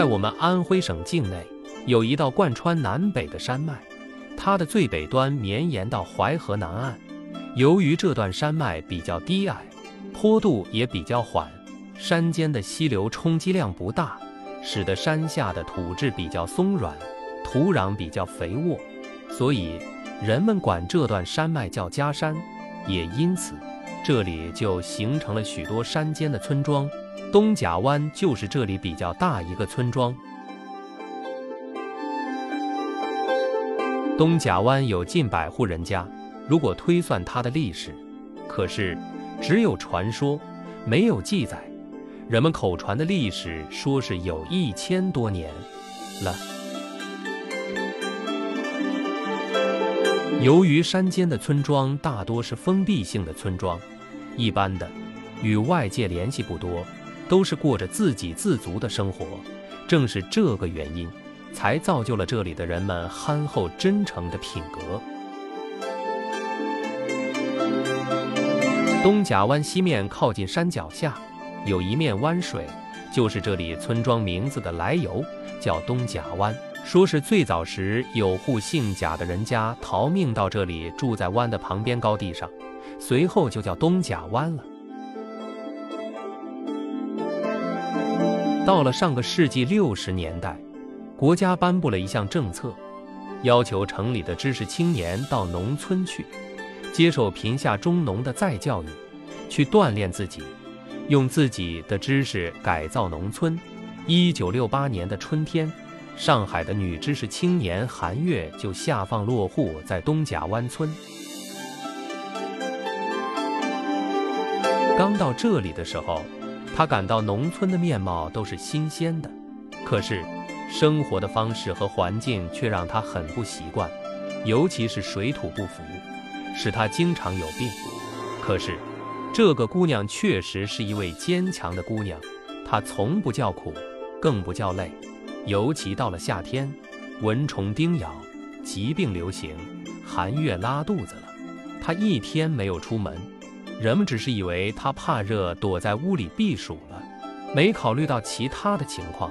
在我们安徽省境内，有一道贯穿南北的山脉，它的最北端绵延到淮河南岸。由于这段山脉比较低矮，坡度也比较缓，山间的溪流冲击量不大，使得山下的土质比较松软，土壤比较肥沃，所以人们管这段山脉叫夹山，也因此这里就形成了许多山间的村庄。东甲湾就是这里比较大一个村庄。东甲湾有近百户人家，如果推算它的历史，可是只有传说，没有记载。人们口传的历史说是有一千多年了。由于山间的村庄大多是封闭性的村庄，一般的与外界联系不多。都是过着自给自足的生活，正是这个原因，才造就了这里的人们憨厚真诚的品格。东甲湾西面靠近山脚下，有一面湾水，就是这里村庄名字的来由，叫东甲湾。说是最早时有户姓贾的人家逃命到这里，住在湾的旁边高地上，随后就叫东甲湾了。到了上个世纪六十年代，国家颁布了一项政策，要求城里的知识青年到农村去，接受贫下中农的再教育，去锻炼自己，用自己的知识改造农村。一九六八年的春天，上海的女知识青年韩月就下放落户在东甲湾村。刚到这里的时候。他感到农村的面貌都是新鲜的，可是生活的方式和环境却让他很不习惯，尤其是水土不服，使他经常有病。可是这个姑娘确实是一位坚强的姑娘，她从不叫苦，更不叫累。尤其到了夏天，蚊虫叮咬，疾病流行，寒月拉肚子了，她一天没有出门。人们只是以为他怕热，躲在屋里避暑了，没考虑到其他的情况。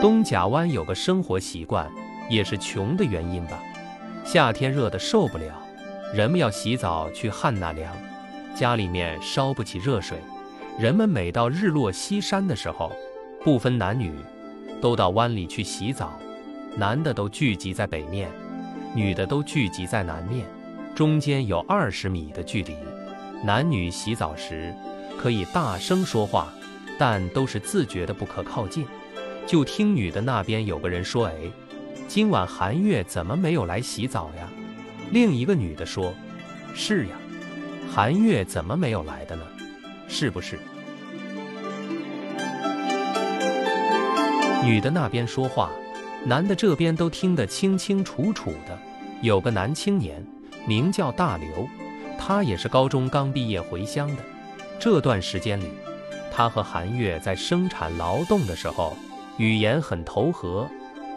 东甲湾有个生活习惯，也是穷的原因吧。夏天热得受不了，人们要洗澡去旱纳凉，家里面烧不起热水。人们每到日落西山的时候，不分男女，都到湾里去洗澡，男的都聚集在北面。女的都聚集在南面，中间有二十米的距离。男女洗澡时可以大声说话，但都是自觉的不可靠近。就听女的那边有个人说：“哎，今晚韩月怎么没有来洗澡呀？”另一个女的说：“是呀，韩月怎么没有来的呢？是不是？”女的那边说话。男的这边都听得清清楚楚的。有个男青年，名叫大刘，他也是高中刚毕业回乡的。这段时间里，他和韩月在生产劳动的时候，语言很投合，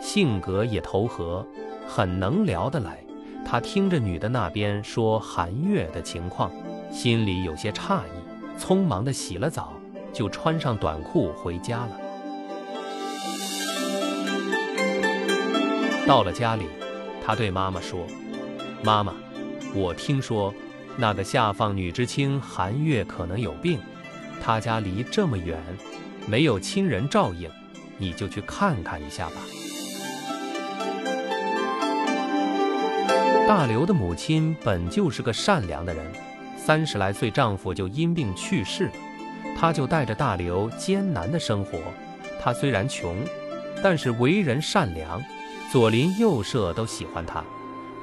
性格也投合，很能聊得来。他听着女的那边说韩月的情况，心里有些诧异，匆忙的洗了澡，就穿上短裤回家了。到了家里，他对妈妈说：“妈妈，我听说那个下放女知青韩月可能有病，她家离这么远，没有亲人照应，你就去看看一下吧。”大刘的母亲本就是个善良的人，三十来岁丈夫就因病去世了，她就带着大刘艰难的生活。她虽然穷，但是为人善良。左邻右舍都喜欢他。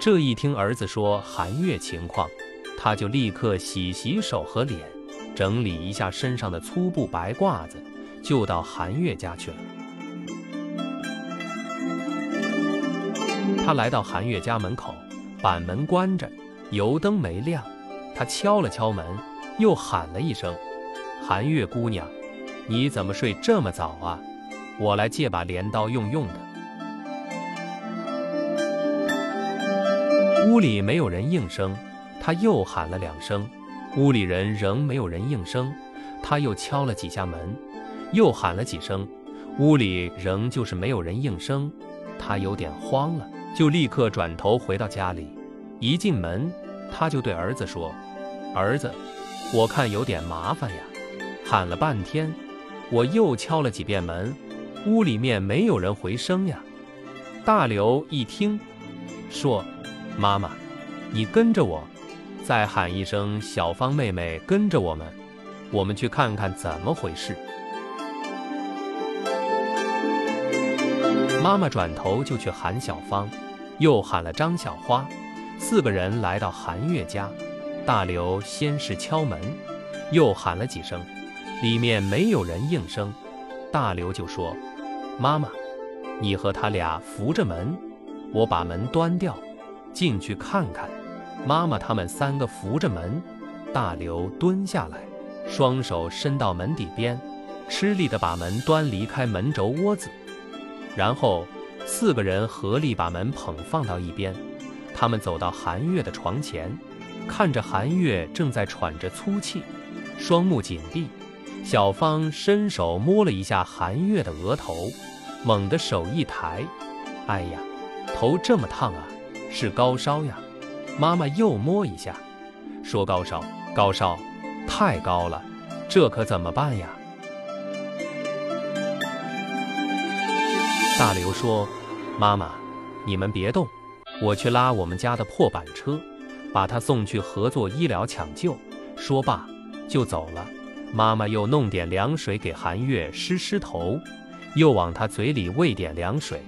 这一听儿子说韩月情况，他就立刻洗洗手和脸，整理一下身上的粗布白褂子，就到韩月家去了。他来到韩月家门口，板门关着，油灯没亮。他敲了敲门，又喊了一声：“韩月姑娘，你怎么睡这么早啊？我来借把镰刀用用的。”屋里没有人应声，他又喊了两声，屋里人仍没有人应声，他又敲了几下门，又喊了几声，屋里仍旧是没有人应声。他有点慌了，就立刻转头回到家里。一进门，他就对儿子说：“儿子，我看有点麻烦呀。喊了半天，我又敲了几遍门，屋里面没有人回声呀。”大刘一听，说：“妈妈，你跟着我，再喊一声‘小芳妹妹’，跟着我们，我们去看看怎么回事。”妈妈转头就去喊小芳，又喊了张小花，四个人来到韩月家。大刘先是敲门，又喊了几声，里面没有人应声。大刘就说：“妈妈。”你和他俩扶着门，我把门端掉，进去看看。妈妈他们三个扶着门，大刘蹲下来，双手伸到门底边，吃力地把门端离开门轴窝子。然后四个人合力把门捧放到一边。他们走到韩月的床前，看着韩月正在喘着粗气，双目紧闭。小芳伸手摸了一下韩月的额头。猛地手一抬，哎呀，头这么烫啊，是高烧呀！妈妈又摸一下，说高烧，高烧，太高了，这可怎么办呀？大刘说：“妈妈，你们别动，我去拉我们家的破板车，把他送去合作医疗抢救。”说罢就走了。妈妈又弄点凉水给韩月湿湿头。又往他嘴里喂点凉水，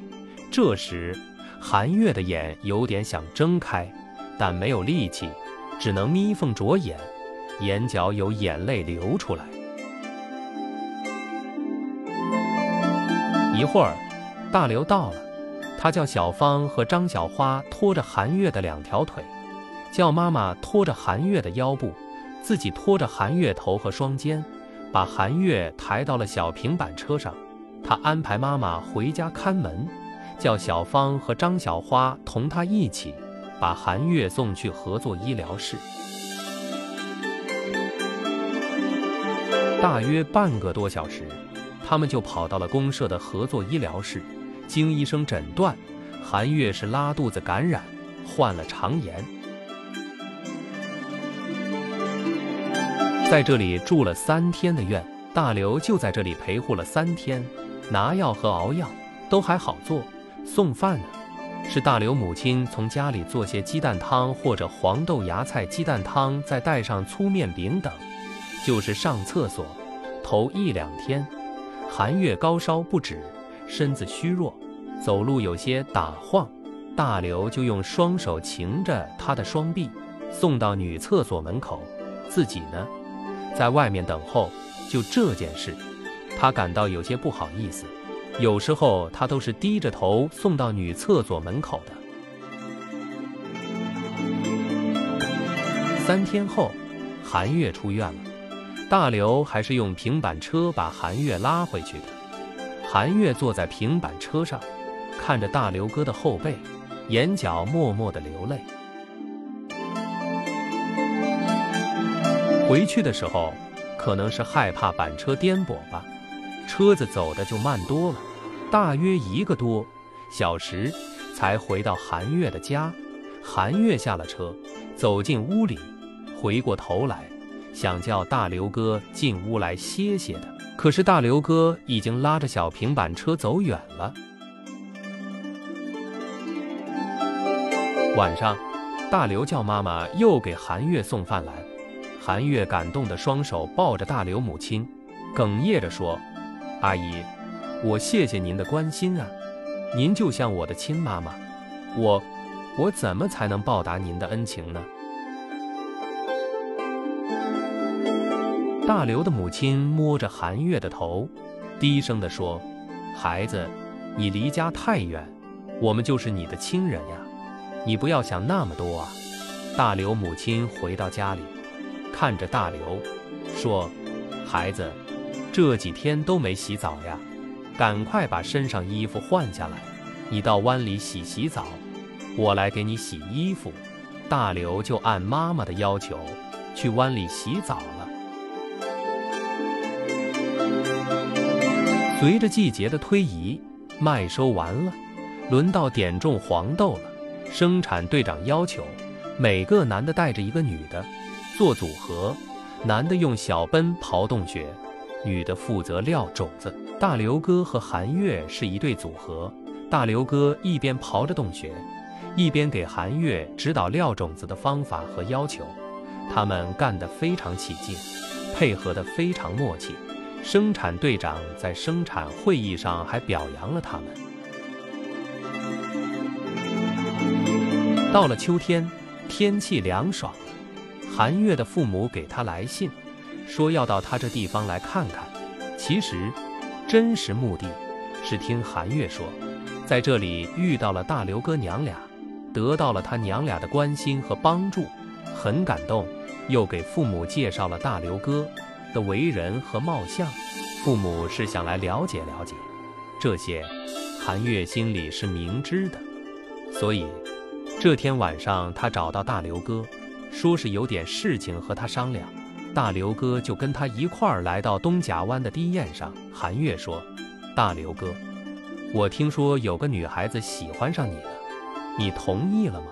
这时韩月的眼有点想睁开，但没有力气，只能眯缝着眼，眼角有眼泪流出来。一会儿，大刘到了，他叫小芳和张小花拖着韩月的两条腿，叫妈妈拖着韩月的腰部，自己拖着韩月头和双肩，把韩月抬到了小平板车上。他安排妈妈回家看门，叫小芳和张小花同他一起把韩月送去合作医疗室。大约半个多小时，他们就跑到了公社的合作医疗室。经医生诊断，韩月是拉肚子感染，患了肠炎，在这里住了三天的院。大刘就在这里陪护了三天。拿药和熬药都还好做，送饭呢，是大刘母亲从家里做些鸡蛋汤或者黄豆芽菜鸡蛋汤，再带上粗面饼等。就是上厕所，头一两天，寒月高烧不止，身子虚弱，走路有些打晃，大刘就用双手擎着她的双臂，送到女厕所门口，自己呢，在外面等候。就这件事。他感到有些不好意思，有时候他都是低着头送到女厕所门口的。三天后，韩月出院了，大刘还是用平板车把韩月拉回去的。韩月坐在平板车上，看着大刘哥的后背，眼角默默的流泪。回去的时候，可能是害怕板车颠簸吧。车子走的就慢多了，大约一个多小时才回到韩月的家。韩月下了车，走进屋里，回过头来想叫大刘哥进屋来歇歇的，可是大刘哥已经拉着小平板车走远了。晚上，大刘叫妈妈又给韩月送饭来，韩月感动的双手抱着大刘母亲，哽咽着说。阿姨，我谢谢您的关心啊，您就像我的亲妈妈，我，我怎么才能报答您的恩情呢？大刘的母亲摸着韩月的头，低声地说：“孩子，你离家太远，我们就是你的亲人呀，你不要想那么多啊。”大刘母亲回到家里，看着大刘，说：“孩子。”这几天都没洗澡呀，赶快把身上衣服换下来。你到湾里洗洗澡，我来给你洗衣服。大刘就按妈妈的要求去湾里洗澡了。随着季节的推移，麦收完了，轮到点种黄豆了。生产队长要求每个男的带着一个女的做组合，男的用小奔刨洞穴，女的负责撂种子。大刘哥和韩月是一对组合，大刘哥一边刨着洞穴，一边给韩月指导撂种子的方法和要求。他们干得非常起劲，配合得非常默契。生产队长在生产会议上还表扬了他们。到了秋天，天气凉爽了，韩月的父母给他来信，说要到他这地方来看看。其实，真实目的是听韩月说，在这里遇到了大刘哥娘俩，得到了他娘俩的关心和帮助，很感动，又给父母介绍了大刘哥。的为人和貌相，父母是想来了解了解，这些韩月心里是明知的，所以这天晚上他找到大刘哥，说是有点事情和他商量，大刘哥就跟他一块儿来到东甲湾的堤堰上。韩月说：“大刘哥，我听说有个女孩子喜欢上你了，你同意了吗？”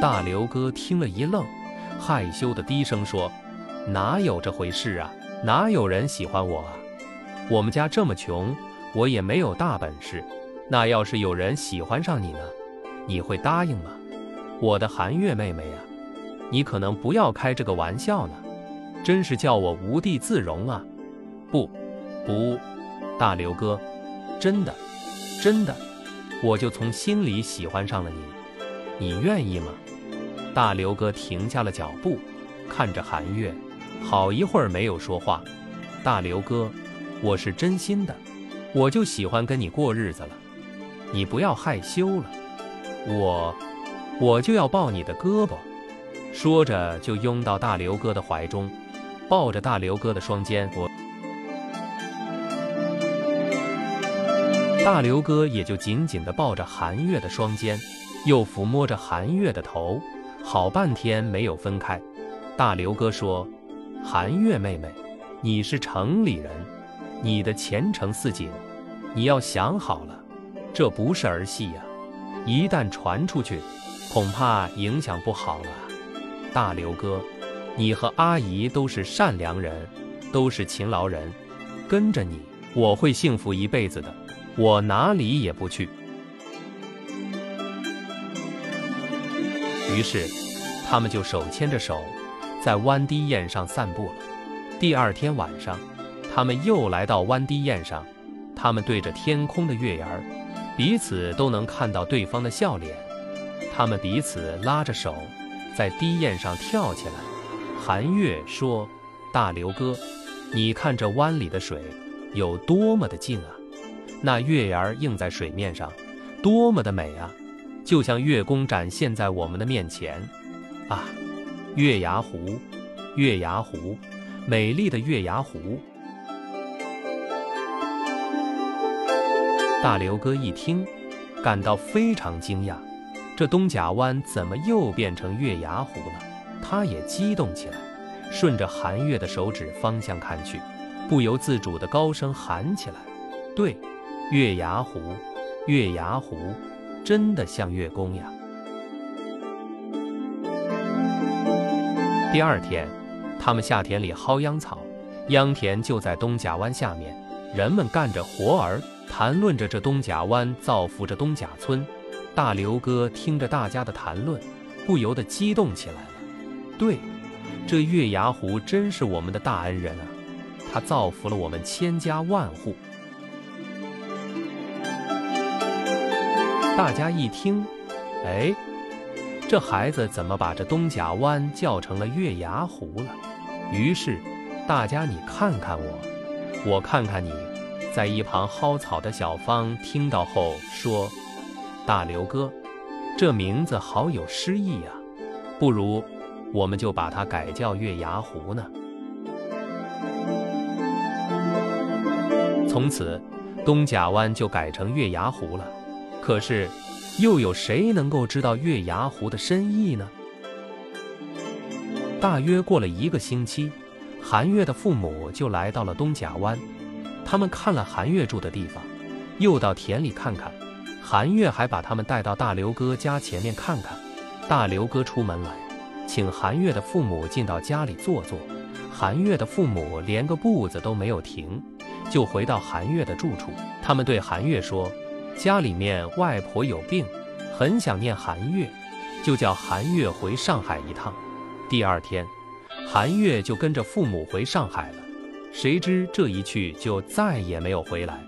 大刘哥听了一愣。害羞的低声说：“哪有这回事啊？哪有人喜欢我啊？我们家这么穷，我也没有大本事。那要是有人喜欢上你呢，你会答应吗？我的韩月妹妹呀，你可能不要开这个玩笑呢，真是叫我无地自容啊！不，不，大刘哥，真的，真的，我就从心里喜欢上了你，你愿意吗？”大刘哥停下了脚步，看着韩月，好一会儿没有说话。大刘哥，我是真心的，我就喜欢跟你过日子了，你不要害羞了。我，我就要抱你的胳膊。说着就拥到大刘哥的怀中，抱着大刘哥的双肩。我，大刘哥也就紧紧地抱着韩月的双肩，又抚摸着韩月的头。好半天没有分开，大刘哥说：“韩月妹妹，你是城里人，你的前程似锦，你要想好了，这不是儿戏呀！一旦传出去，恐怕影响不好了。大刘哥，你和阿姨都是善良人，都是勤劳人，跟着你，我会幸福一辈子的，我哪里也不去。”于是，他们就手牵着手，在湾堤堰上散步了。第二天晚上，他们又来到湾堤堰上，他们对着天空的月牙儿，彼此都能看到对方的笑脸。他们彼此拉着手，在堤堰上跳起来。韩月说：“大刘哥，你看这湾里的水有多么的静啊！那月牙儿映在水面上，多么的美啊！”就像月宫展现在我们的面前，啊，月牙湖，月牙湖，美丽的月牙湖。大刘哥一听，感到非常惊讶，这东甲湾怎么又变成月牙湖了？他也激动起来，顺着韩月的手指方向看去，不由自主的高声喊起来：“对，月牙湖，月牙湖。”真的像月宫呀！第二天，他们下田里薅秧草，秧田就在东甲湾下面，人们干着活儿，谈论着这东甲湾造福着东甲村。大刘哥听着大家的谈论，不由得激动起来了。对，这月牙湖真是我们的大恩人啊！他造福了我们千家万户。大家一听，哎，这孩子怎么把这东甲湾叫成了月牙湖了？于是，大家你看看我，我看看你，在一旁薅草的小芳听到后说：“大刘哥，这名字好有诗意呀，不如我们就把它改叫月牙湖呢。”从此，东甲湾就改成月牙湖了。可是，又有谁能够知道月牙湖的深意呢？大约过了一个星期，韩月的父母就来到了东甲湾。他们看了韩月住的地方，又到田里看看。韩月还把他们带到大刘哥家前面看看。大刘哥出门来，请韩月的父母进到家里坐坐。韩月的父母连个步子都没有停，就回到韩月的住处。他们对韩月说：“家里面外婆有病，很想念韩月，就叫韩月回上海一趟。”第二天，韩月就跟着父母回上海了。谁知这一去就再也没有回来。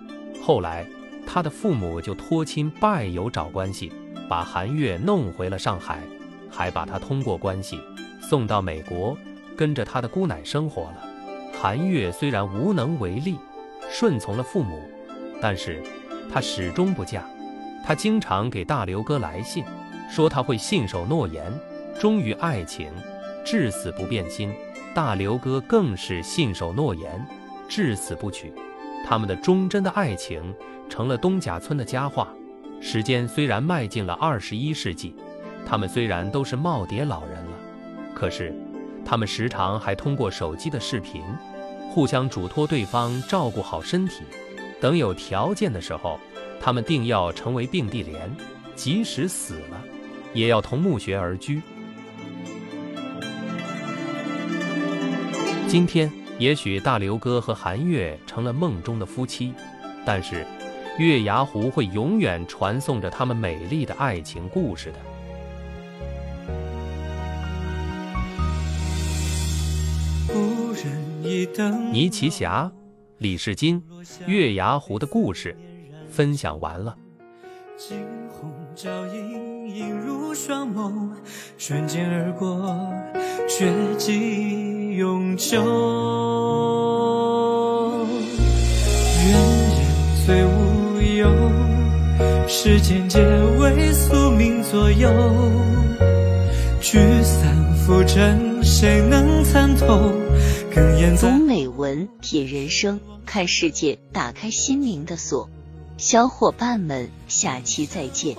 后来，他的父母就托亲拜友找关系，把韩月弄回了上海，还把他通过关系送到美国，跟着他的姑奶生活了。韩月虽然无能为力，顺从了父母，但是他始终不嫁。他经常给大刘哥来信，说他会信守诺言，忠于爱情。至死不变心，大刘哥更是信守诺言，至死不娶。他们的忠贞的爱情成了东甲村的佳话。时间虽然迈进了二十一世纪，他们虽然都是耄耋老人了，可是他们时常还通过手机的视频，互相嘱托对方照顾好身体。等有条件的时候，他们定要成为并蒂莲，即使死了，也要同墓穴而居。今天，也许大刘哥和韩月成了梦中的夫妻，但是月牙湖会永远传颂着他们美丽的爱情故事的。倪奇霞、李世金、月牙湖的故事分享完了。惊鸿照影，影如双眸瞬间而过，却记永久。愿人最无忧，世间皆为宿命左右。聚散浮沉，谁能参透？读美文，品人生，看世界，打开心灵的锁。小伙伴们，下期再见。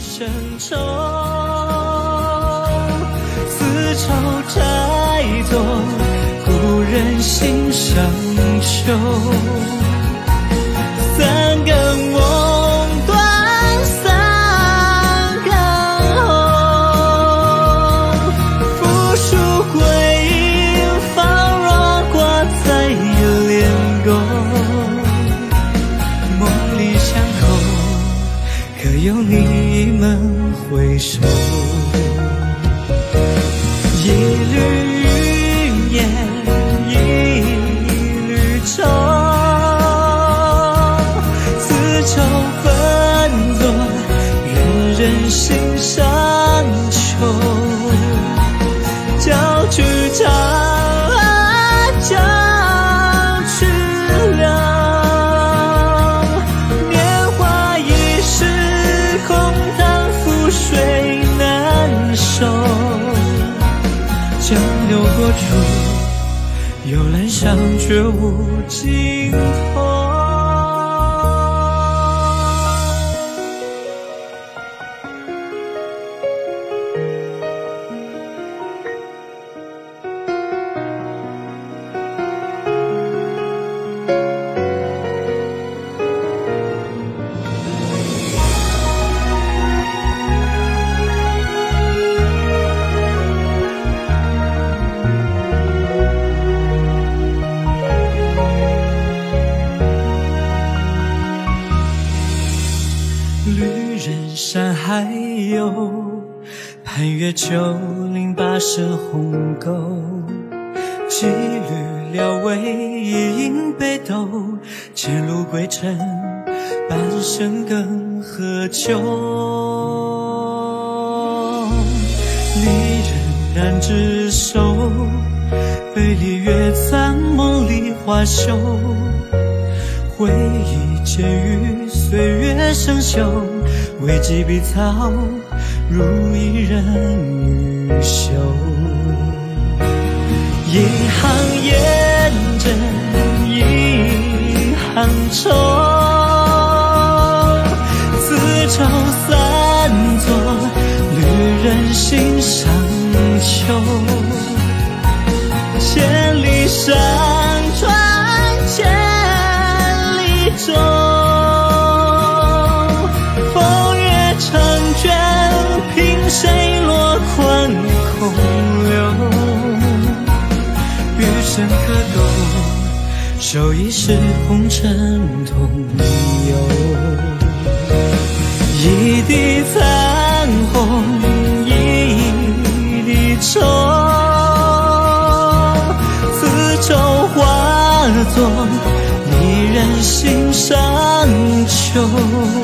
深愁，此愁摘作故人心上秋。无尽。鸿沟，几缕撩微一饮北斗，前路归程，半生更何求？离人难执手，背离月残梦里花羞，回忆结于岁月生锈，未及碧草。如一人玉袖，一行烟尘，一行愁，此愁散作旅人心上秋。千里山川千里舟，风月成卷，凭谁落款空余生可懂，守一世红尘同游。一地残红，一地愁。此愁化作离人心上秋。